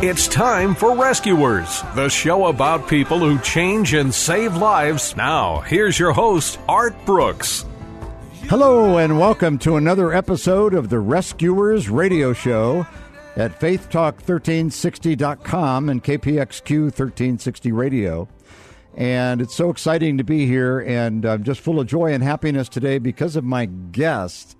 It's time for Rescuers, the show about people who change and save lives. Now, here's your host, Art Brooks. Hello, and welcome to another episode of the Rescuers Radio Show at faithtalk1360.com and KPXQ 1360 Radio. And it's so exciting to be here, and I'm just full of joy and happiness today because of my guest,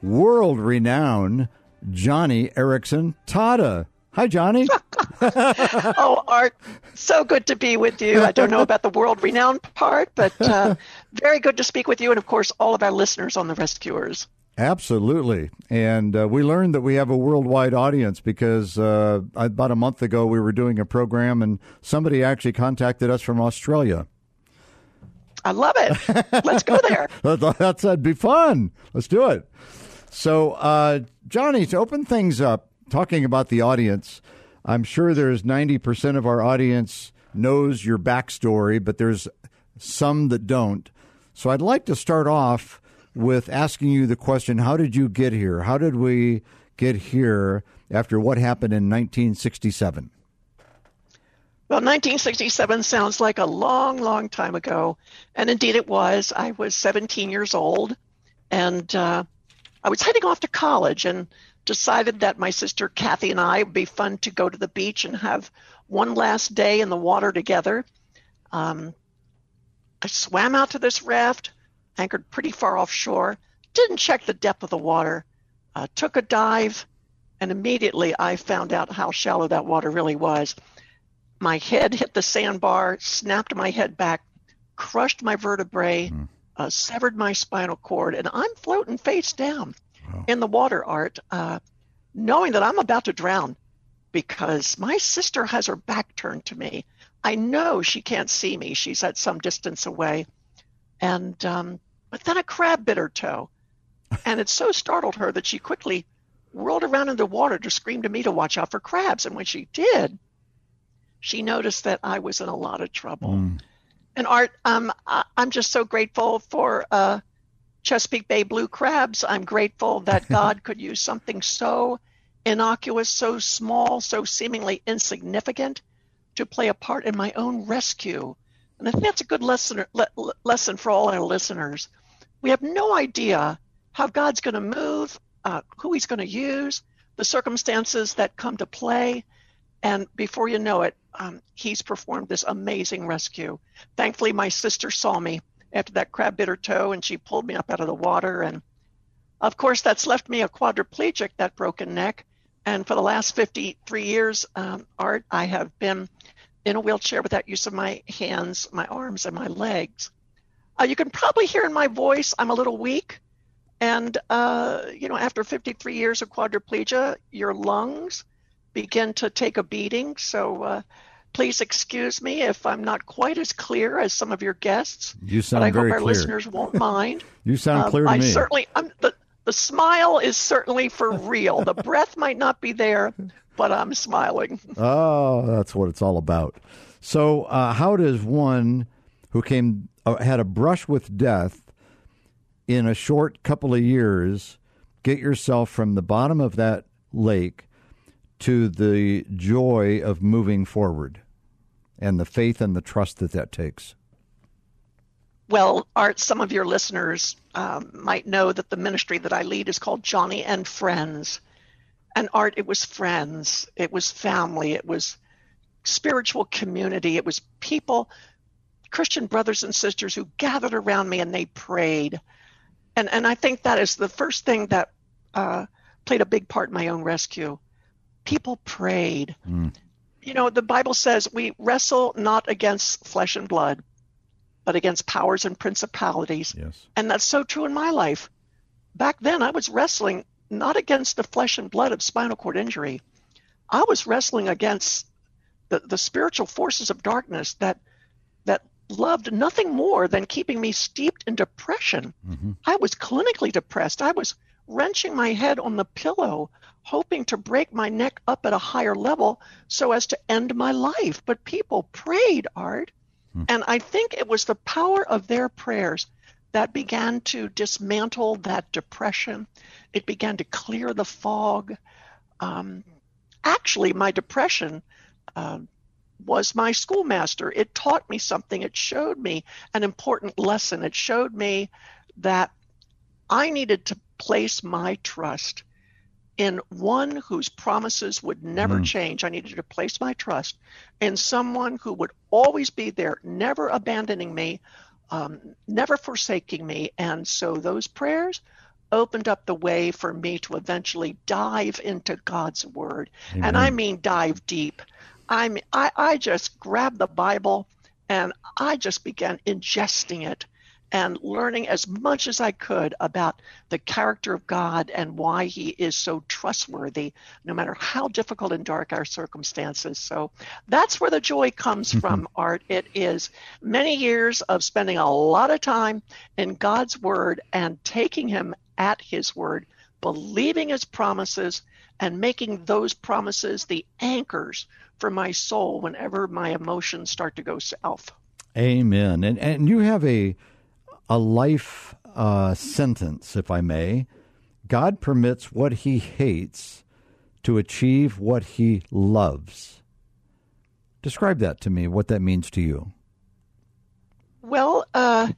world renowned Joni Eareckson Tada. Hi, Joni. oh, Art, so good to be with you. I don't know about the world renowned part, but uh, very good to speak with you and, of course, all of our listeners on the Rescuers. Absolutely. And uh, we learned that we have a worldwide audience because uh, about a month ago we were doing a program and somebody actually contacted us from Australia. I love it. Let's go there. That said, be fun. Let's do it. So, uh, Joni, to open things up, talking about the audience, I'm sure there's 90% of our audience knows your backstory, but there's some that don't. So I'd like to start off with asking you the question How did you get here? How did we get here after what happened in 1967? Well, 1967 sounds like a long, long time ago. And indeed it was. I was 17 years old and uh, I was heading off to college and decided that my sister Kathy and I would be fun to go to the beach and have one last day in the water together. Um, I swam out to this raft, anchored pretty far offshore, didn't check the depth of the water, uh, took a dive, and immediately I found out how shallow that water really was. My head hit the sandbar, snapped my head back, crushed my vertebrae, mm. uh, severed my spinal cord, and I'm floating face down wow. in the water, Art, uh, knowing that I'm about to drown because my sister has her back turned to me. I know she can't see me. She's at some distance away. And um, but then a crab bit her toe. And it so startled her that she quickly whirled around in the water to scream to me to watch out for crabs. And when she did, she noticed that I was in a lot of trouble. Mm. And Art, um, I, am just so grateful for uh, Chesapeake Bay blue crabs. I'm grateful that God could use something so innocuous, so small, so seemingly insignificant to play a part in my own rescue. And I think that's a good lesson, le- lesson for all our listeners. We have no idea how God's going to move, uh, who He's going to use, the circumstances that come to play. And before you know it, um, He's performed this amazing rescue. Thankfully, my sister saw me after that crab bit her toe and she pulled me up out of the water. And of course, that's left me a quadriplegic, that broken neck. And for the last 53 years, um, Art, I have been in a wheelchair without use of my hands, my arms, and my legs. Uh, you can probably hear in my voice I'm a little weak. And, uh, you know, after 53 years of quadriplegia, your lungs begin to take a beating. So uh, please excuse me if I'm not quite as clear as some of your guests. You sound but I very hope our clear. listeners won't mind. you sound Um, clear to I me. certainly, I'm, the, the smile is certainly for real. The breath might not be there, but I'm smiling. Oh, that's what it's all about. So, uh, how does one who came uh, had a brush with death in a short couple of years get yourself from the bottom of that lake to the joy of moving forward and the faith and the trust that that takes? Well, Art, some of your listeners um, might know that the ministry that I lead is called Joni and Friends. And Art, it was friends, it was family, it was spiritual community. It was people, Christian brothers and sisters who gathered around me and they prayed. And, and I think that is the first thing that uh, played a big part in my own rescue. People prayed. Hmm. You know, the Bible says we wrestle not against flesh and blood, but against powers and principalities. Yes. And that's so true in my life. Back then, I was wrestling not against the flesh and blood of spinal cord injury. I was wrestling against the, the spiritual forces of darkness that that loved nothing more than keeping me steeped in depression. Mm-hmm. I was clinically depressed. I was wrenching my head on the pillow, hoping to break my neck up at a higher level so as to end my life. But people prayed, Art. And I think it was the power of their prayers that began to dismantle that depression. It began to clear the fog. Um, actually, my depression um, was my schoolmaster. It taught me something. It showed me an important lesson. It showed me that I needed to place my trust in one whose promises would never change. I needed to place my trust in someone who would always be there, never abandoning me, um, never forsaking me. And so those prayers opened up the way for me to eventually dive into God's word. And I mean dive deep. I mean, I, I just grabbed the Bible and I just began ingesting it and learning as much as I could about the character of God and why He is so trustworthy, no matter how difficult and dark our circumstances. So that's where the joy comes mm-hmm. from, Art. It is many years of spending a lot of time in God's Word and taking Him at His Word, believing His promises, and making those promises the anchors for my soul whenever my emotions start to go south. Amen. And and you have a a life uh, sentence, if I may. God permits what He hates to achieve what He loves. Describe that to me. What that means to you. Well, uh,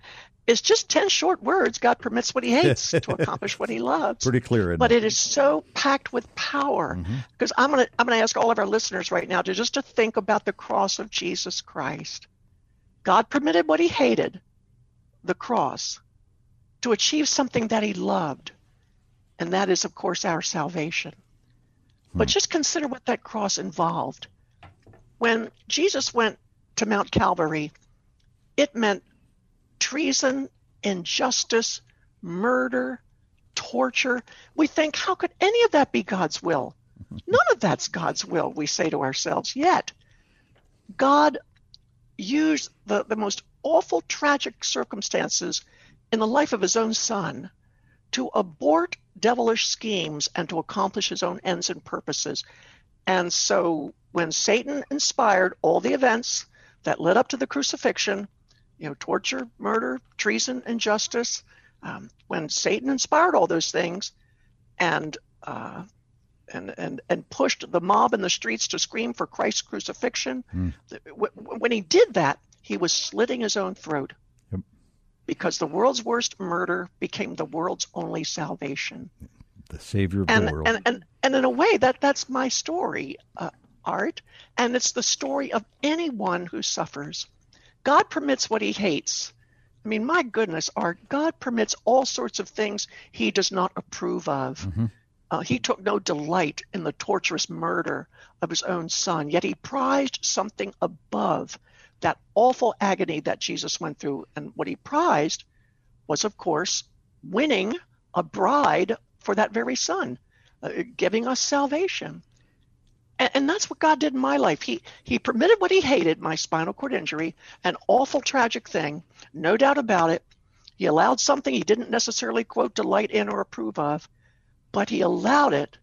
it's just 10 short words. God permits what he hates to accomplish what he loves. Pretty clear, But it? it is so packed with power. Because I'm going to I'm going to ask all of our listeners right now to just to think about the cross of Jesus Christ. God permitted what he hated, the cross, to achieve something that he loved. And that is, of course, our salvation. But hmm. just consider what that cross involved. When Jesus went to Mount Calvary, it meant treason, injustice, murder, torture. We think, how could any of that be God's will? None of that's God's will, we say to ourselves. Yet, God used the, the most awful, tragic circumstances in the life of his own son to abort devilish schemes and to accomplish his own ends and purposes. And so when Satan inspired all the events that led up to the crucifixion, you know, torture, murder, treason, injustice, um, when Satan inspired all those things and uh, and, and, and pushed the mob in the streets to scream for Christ's crucifixion, w- when he did that, he was slitting his own throat Yep. because the world's worst murder became the world's only salvation. The Savior of and the world. and and and in a way that that's my story uh, art. And it's the story of anyone who suffers. God permits what he hates. I mean my goodness art god permits all sorts of things he does not approve of. Uh, he took no delight in the torturous murder of his own son yet he prized something above that awful agony that jesus went through and what he prized was of course winning a bride for that very son, uh, giving us salvation. And, and that's what God did in my life. He He permitted what He hated, my spinal cord injury, an awful, tragic thing, no doubt about it. He allowed something He didn't necessarily quote delight in or approve of, but He allowed it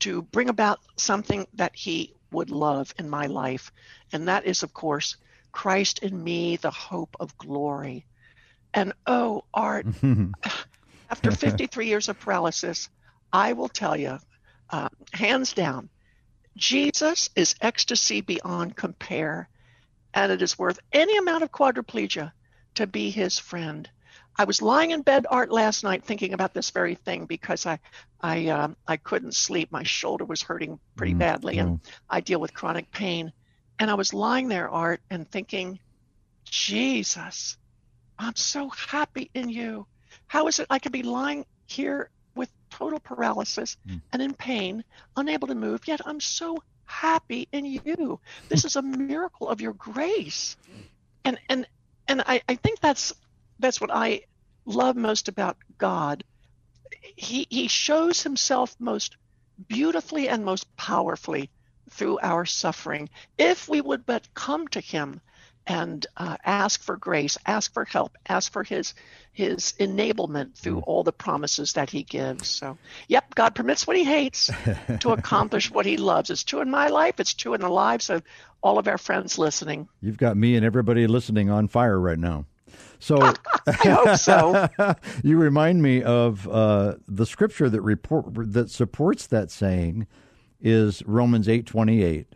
to bring about something that He would love in my life, and that is, of course, Christ in me, the hope of glory. And oh, Art, after 53 years of paralysis, I will tell you, uh, hands down, Jesus is ecstasy beyond compare, and it is worth any amount of quadriplegia to be his friend. I was lying in bed, Art, last night thinking about this very thing because I, I, um, I couldn't sleep. My shoulder was hurting pretty badly, and I deal with chronic pain. And I was lying there, Art, and thinking, Jesus, I'm so happy in you. How is it I could be lying here with total paralysis hmm. and in pain, unable to move, yet I'm so happy in you. This is a miracle of your grace. And and and I, I think that's that's what I love most about God. He he shows himself most beautifully and most powerfully through our suffering if we would but come to him and uh, ask for grace, ask for help, ask for his his enablement through all the promises that he gives. So, yep, God permits what he hates to accomplish what he loves. It's true in my life. It's true in the lives of all of our friends listening. You've got me and everybody listening on fire right now. So I hope so. you remind me of uh, the scripture that report that supports that saying is Romans eight twenty eight.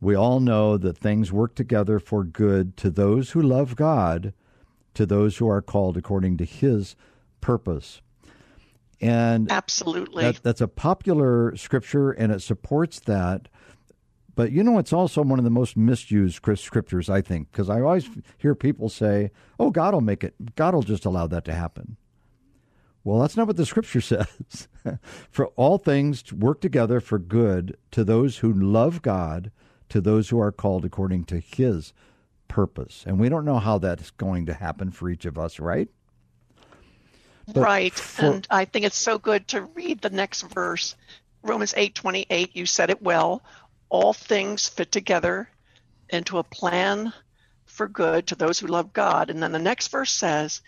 We all know that things work together for good to those who love God, to those who are called according to His purpose. And Absolutely. that, that's a popular scripture, and it supports that. But you know, it's also one of the most misused scriptures, I think, because I always hear people say, "Oh, God will make it. God will just allow that to happen." Well, that's not what the scripture says. for all things work together for good to those who love God, to those who are called according to His purpose. And we don't know how that's going to happen for each of us, right? But right. for- and I think it's so good to read the next verse. Romans 8:28, you said it well. All things fit together into a plan for good to those who love God. And then the next verse says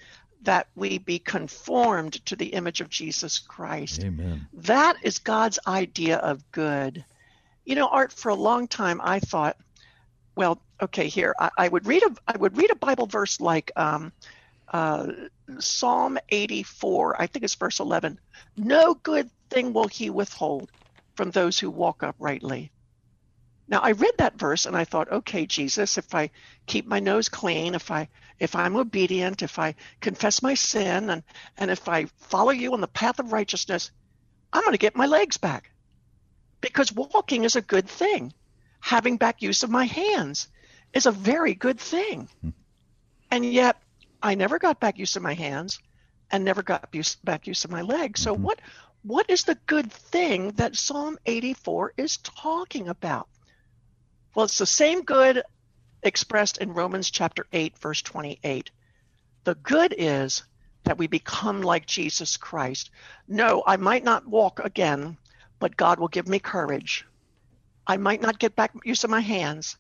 that we be conformed to the image of Jesus Christ. Amen. That is God's idea of good. You know, Art, for a long time I thought, well, okay, here I, I would read a I would read a Bible verse like um, uh, Psalm 84, I think it's verse 11. No good thing will he withhold from those who walk uprightly. Now I read that verse and I thought, okay, Jesus, if I keep my nose clean, if I if I'm obedient, if I confess my sin and and if I follow you on the path of righteousness, I'm going to get my legs back. Because walking is a good thing. Having back use of my hands is a very good thing. Hmm. And yet I never got back use of my hands and never got use, back use of my legs. So mm-hmm. what what is the good thing that Psalm 84 is talking about? Well, it's the same good expressed in Romans chapter 8 verse 28. The good is that we become like Jesus Christ. No, I might not walk again, but God will give me courage. I might not get back use of my hands,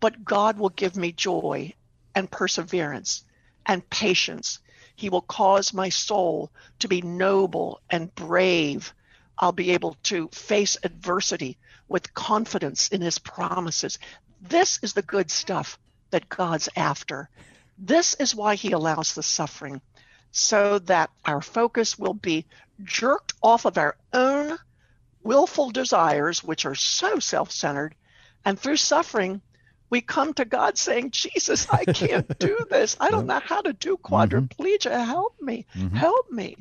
but God will give me joy and perseverance and patience. He will cause my soul to be noble and brave. I'll be able to face adversity with confidence in his promises. This is the good stuff that God's after. This is why he allows the suffering, so that our focus will be jerked off of our own willful desires, which are so self centered, and through suffering, we come to God saying, Jesus, I can't do this. I don't know how to do mm-hmm. quadriplegia. Help me. Mm-hmm. Help me.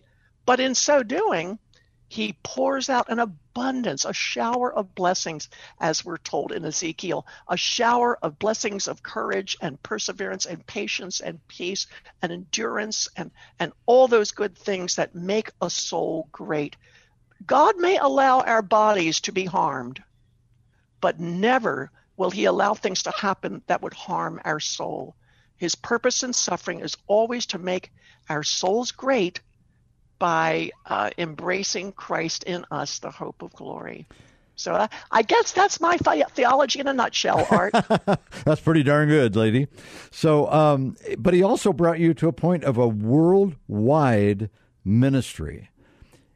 But in so doing, he pours out an abundance, a shower of blessings, as we're told in Ezekiel, a shower of blessings of courage and perseverance and patience and peace and endurance and, and all those good things that make a soul great. God may allow our bodies to be harmed, but never will he allow things to happen that would harm our soul. His purpose in suffering is always to make our souls great by uh, embracing Christ in us, the hope of glory. So uh, I guess that's my theology in a nutshell, Art. That's pretty darn good, lady. So, um, but he also brought you to a point of a worldwide ministry.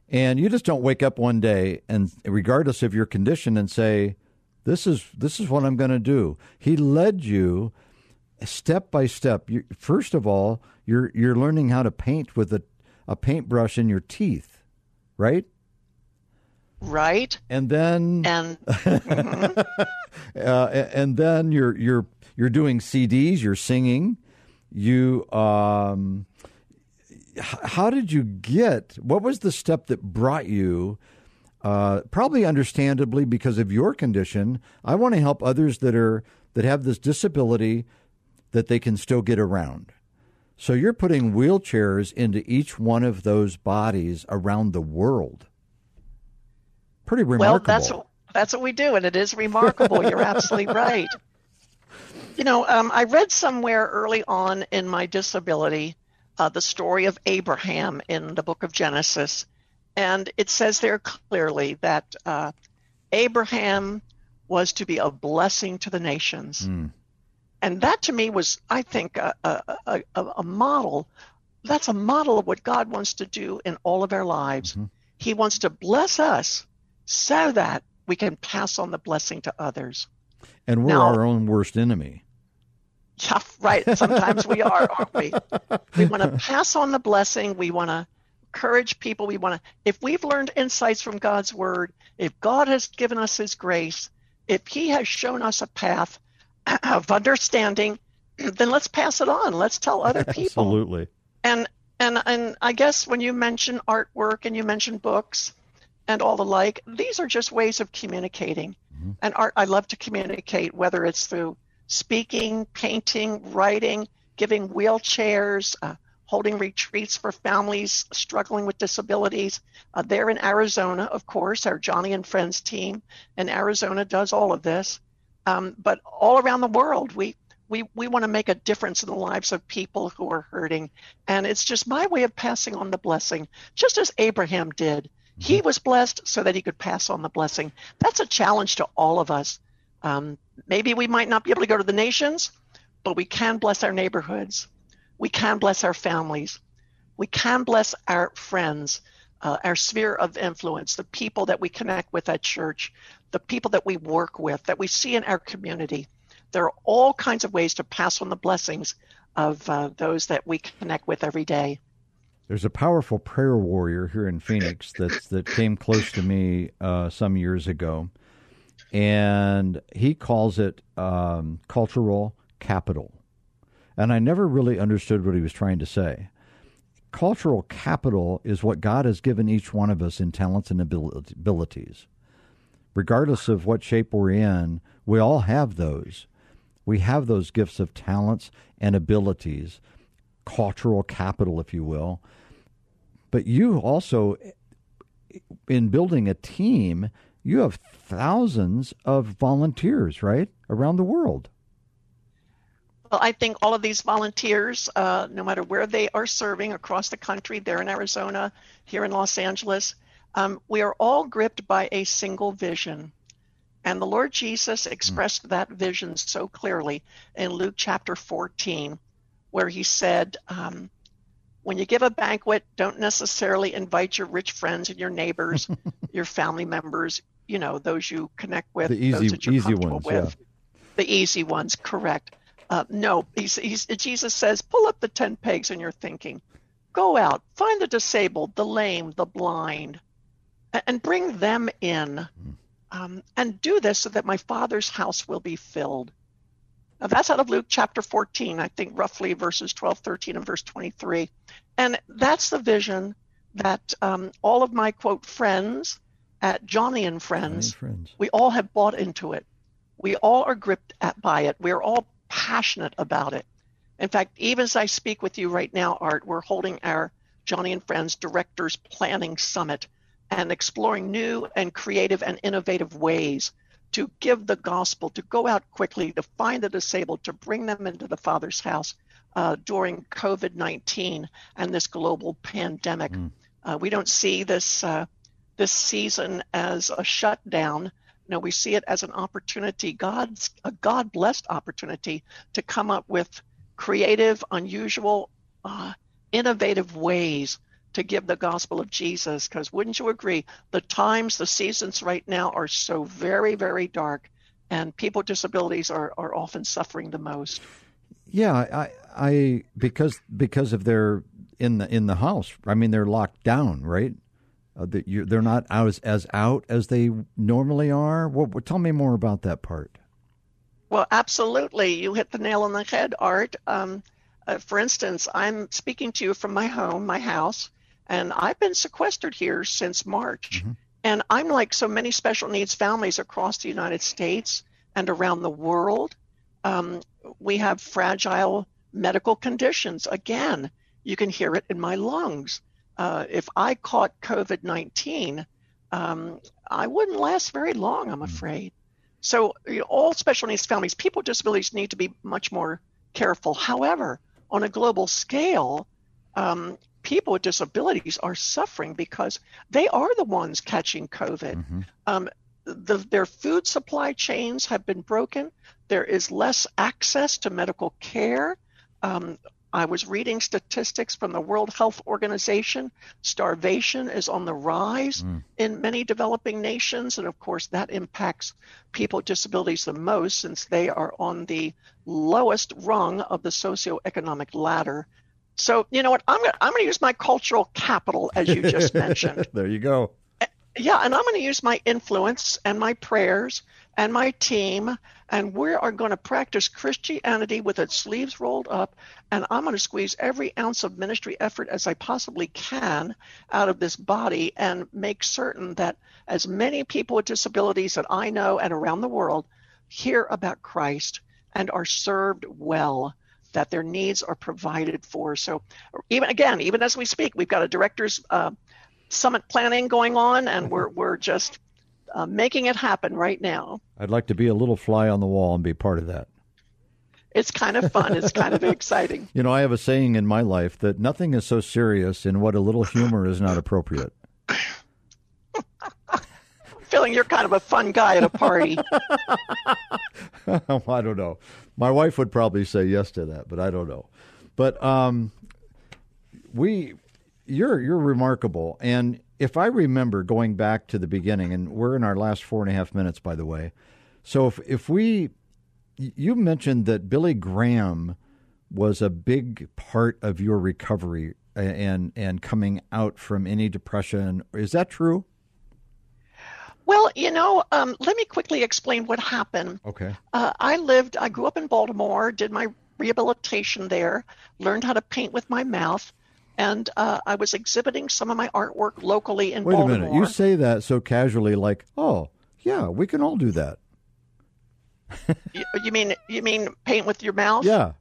And you just don't wake up one day and regardless of your condition and say, this is this is what I'm going to do. He led you step by step. You, first of all, you're you're learning how to paint with a, a paintbrush in your teeth, right? right? And then And uh, and then you're you're you're doing CDs, you're singing. You um, how did you get? What was the step that brought you uh, probably understandably because of your condition. I want to help others that are that have this disability that they can still get around. So you're putting wheelchairs into each one of those bodies around the world. Pretty remarkable. Well, that's what, that's what we do, and it is remarkable. You're absolutely right. You know, um, I read somewhere early on in my disability uh, the story of Abraham in the book of Genesis, and it says there clearly that uh, Abraham was to be a blessing to the nations. Mm. And that to me was, I think, a, a, a, a, model. That's a model of what God wants to do in all of our lives. Mm-hmm. He wants to bless us so that we can pass on the blessing to others. And we're Now- our own worst enemy. Yeah, right. Sometimes we are, aren't we? We want to pass on the blessing. We want to encourage people. We want to, if we've learned insights from God's word, if God has given us his grace, if he has shown us a path of understanding, then let's pass it on. Let's tell other people. Absolutely. And and and I guess when you mention artwork and you mention books and all the like, these are just ways of communicating. And art, I love to communicate, whether it's through speaking, painting, writing, giving wheelchairs, uh, holding retreats for families struggling with disabilities. Uh, there in Arizona, of course, our Joni and Friends team in Arizona does all of this. Um, but all around the world, we we, we want to make a difference in the lives of people who are hurting. And it's just my way of passing on the blessing, just as Abraham did. He was blessed so that he could pass on the blessing. That's a challenge to all of us. Um, maybe we might not be able to go to the nations, but we can bless our neighborhoods. We can bless our families. We can bless our friends, uh, our sphere of influence, the people that we connect with at church, the people that we work with, that we see in our community. There are all kinds of ways to pass on the blessings of uh, those that we connect with every day. There's a powerful prayer warrior here in Phoenix that that came close to me uh, some years ago, and he calls it um, cultural capital. And I never really understood what he was trying to say. Cultural capital is what God has given each one of us in talents and abilities. Regardless of what shape we're in, we all have those. We have those gifts of talents and abilities, cultural capital, if you will. But you also, in building a team, you have thousands of volunteers, right, around the world. Well, I think all of these volunteers, uh, no matter where they are serving across the country, there in Arizona, here in Los Angeles, um, we are all gripped by a single vision. And the Lord Jesus expressed that vision so clearly in Luke chapter 14, where he said, um, when you give a banquet, don't necessarily invite your rich friends and your neighbors, your family members, you know, those you connect with, The easy- those that you're easy comfortable ones, with. The easy ones, correct. Uh, no, he's, he's, Jesus says, pull up the 10 pegs in your thinking. Go out, find the disabled, the lame, the blind, a- and bring them in. Um, and do this so that my Father's house will be filled. Now, that's out of Luke chapter 14, I think roughly verses 12, 13, and verse 23. And that's the vision that um, all of my quote friends at Joni and Friends, friends. we all have bought into it. We all are gripped at, by it. We're all passionate about it. In fact, even as I speak with you right now, Art, we're holding our Joni and Friends Directors Planning Summit and exploring new and creative and innovative ways to give the gospel, to go out quickly, to find the disabled, to bring them into the Father's house uh, during COVID 19 and this global pandemic. Uh, we don't see this, uh, this season as a shutdown. No, we see it as an opportunity, God's a God blessed opportunity to come up with creative, unusual, uh, innovative ways to give the gospel of Jesus. Because wouldn't you agree? The times, the seasons right now are so very, very dark, and people with disabilities are, are often suffering the most. Yeah, I, I because because of their in the in the house. I mean, they're locked down, right? Uh, that you they're not out as, as out as they normally are. What, what? Tell me more about that part. Well, absolutely. You hit the nail on the head, Art. Um, uh, for instance, I'm speaking to you from my home, my house, and I've been sequestered here since March. And I'm like so many special needs families across the United States and around the world. Um, we have fragile medical conditions. Again, you can hear it in my lungs. Uh, if I caught COVID 19, um, I wouldn't last very long, I'm afraid. So, you know, all special needs families, people with disabilities need to be much more careful. However, on a global scale, um, people with disabilities are suffering because they are the ones catching COVID. Um, the, their food supply chains have been broken. There is less access to medical care. Um, I was reading statistics from the World Health Organization. Starvation is on the rise mm. in many developing nations. And of course, that impacts people with disabilities the most since they are on the lowest rung of the socioeconomic ladder. So, you know what? I'm going I'm to use my cultural capital, as you just mentioned. there you go. Yeah, and I'm going to use my influence and my prayers and my team, and we are going to practice Christianity with its sleeves rolled up, and I'm going to squeeze every ounce of ministry effort as I possibly can out of this body and make certain that as many people with disabilities that I know and around the world hear about Christ and are served well that their needs are provided for. So, even again, even as we speak, we've got a director's uh, summit planning going on, and we're we're just uh, making it happen right now. I'd like to be a little fly on the wall and be part of that. It's kind of fun. It's kind of exciting. You know, I have a saying in my life that nothing is so serious in what a little humor is not appropriate. Feeling you're kind of a fun guy at a party. I don't know. My wife would probably say yes to that, but I don't know. But um, we, you're you're remarkable, and if I remember going back to the beginning, and we're in our last four and a half minutes, by the way. So if if we, you mentioned that Billy Graham was a big part of your recovery and and coming out from any depression. Is that true? Well, you know, um, let me quickly explain what happened. Okay. Uh, I lived, I grew up in Baltimore, did my rehabilitation there, learned how to paint with my mouth, and uh, I was exhibiting some of my artwork locally in Wait a minute. You say that so casually, like, oh yeah, we can all do that. you, you mean you mean paint with your mouth? Yeah,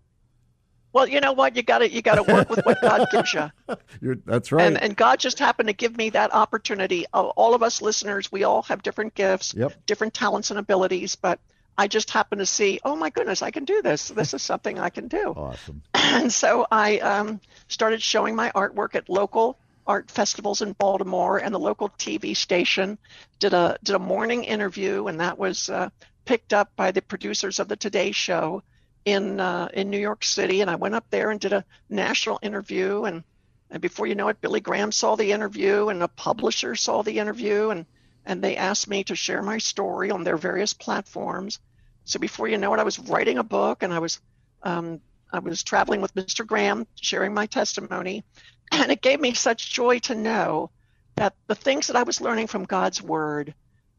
Well, you know what? You got to you got to work with what God gives you. you're, that's right. And, and God just happened to give me that opportunity. All of us listeners, we all have different gifts, Yep. different talents and abilities, but I just happened to see, oh my goodness, I can do this. This is something I can do. awesome. And so I um, started showing my artwork at local art festivals in Baltimore and the local TV station. Did a did a morning interview, and that was uh, picked up by the producers of the Today Show in uh, in New York City. And I went up there and did a national interview, and and before you know it, Billy Graham saw the interview, and a publisher saw the interview, and and they asked me to share my story on their various platforms. So before you know it, I was writing a book, and I was um, I was traveling with Mr. Graham, sharing my testimony, and it gave me such joy to know that the things that I was learning from God's Word,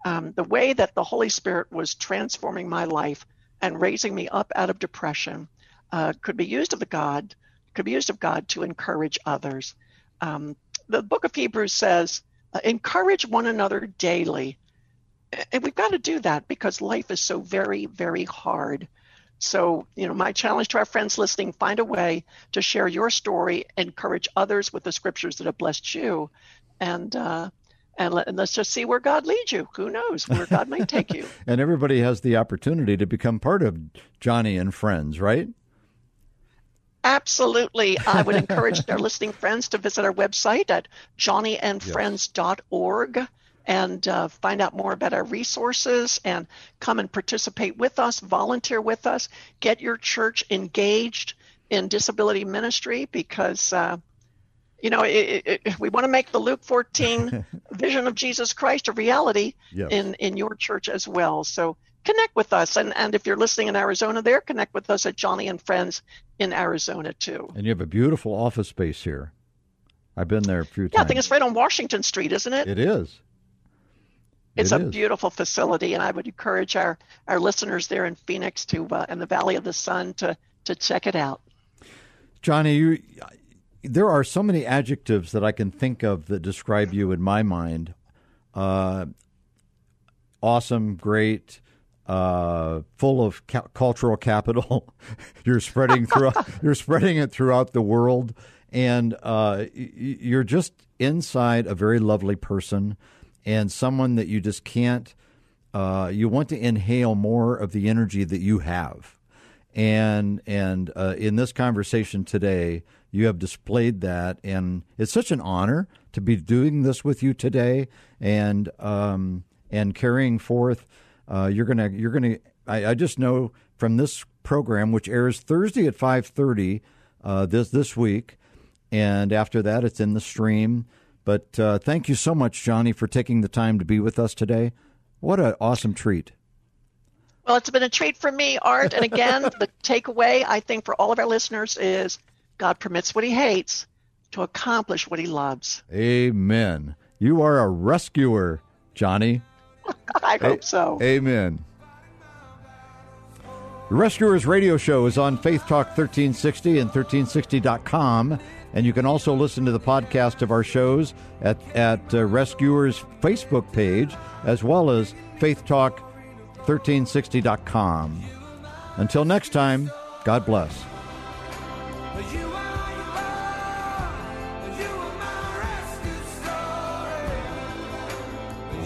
um, the way that the Holy Spirit was transforming my life and raising me up out of depression, uh, could be used of the God, could be used of God to encourage others. Um, the Book of Hebrews says, uh, "Encourage one another daily," and we've got to do that because life is so very, very hard. So, you know, my challenge to our friends listening find a way to share your story, encourage others with the scriptures that have blessed you, and, uh, and, let, let's just see where God leads you. Who knows where God may take you? And everybody has the opportunity to become part of Joni and Friends, right? Absolutely. I would encourage our listening friends to visit our website at joniandfriends.org and uh, find out more about our resources and come and participate with us, volunteer with us, get your church engaged in disability ministry because. Uh, you know, it, it, it, we want to make the Luke 14 vision of Jesus Christ a reality Yes. in, in your church as well. So connect with us. And, and if you're listening in Arizona there, connect with us at Joni and Friends in Arizona too. And you have a beautiful office space here. I've been there a few times. Yeah, I think it's right on Washington Street, isn't it? It is. it's it a is. beautiful facility, and I would encourage our, our listeners there in Phoenix to uh, in the Valley of the Sun to to check it out. Joni, you, there are so many adjectives that I can think of that describe you in my mind. uh, awesome, great, uh, full of ca- cultural capital. you're spreading throughout. you're spreading it throughout the world, and uh, y- you're just inside a very lovely person, and someone that you just can't. Uh, you want to inhale more of the energy that you have, and and uh, in this conversation today, you have displayed that, and it's such an honor to be doing this with you today, and um, and carrying forth. Uh, you're gonna you're gonna. I, I just know from this program, which airs Thursday at five thirty uh, this this week, and after that, it's in the stream. But uh, thank you so much, Joni, for taking the time to be with us today. What an awesome treat! Well, it's been a treat for me, Art. And again, the takeaway I think for all of our listeners is God permits what he hates to accomplish what he loves. Amen. You are a rescuer, Joni. I hope so. Amen. The Rescuers Radio Show is on Faith Talk 1360 and 1360.com. And you can also listen to the podcast of our shows at, at uh, Rescuers Facebook page as well as Faith Talk 1360.com. Until next time, God bless.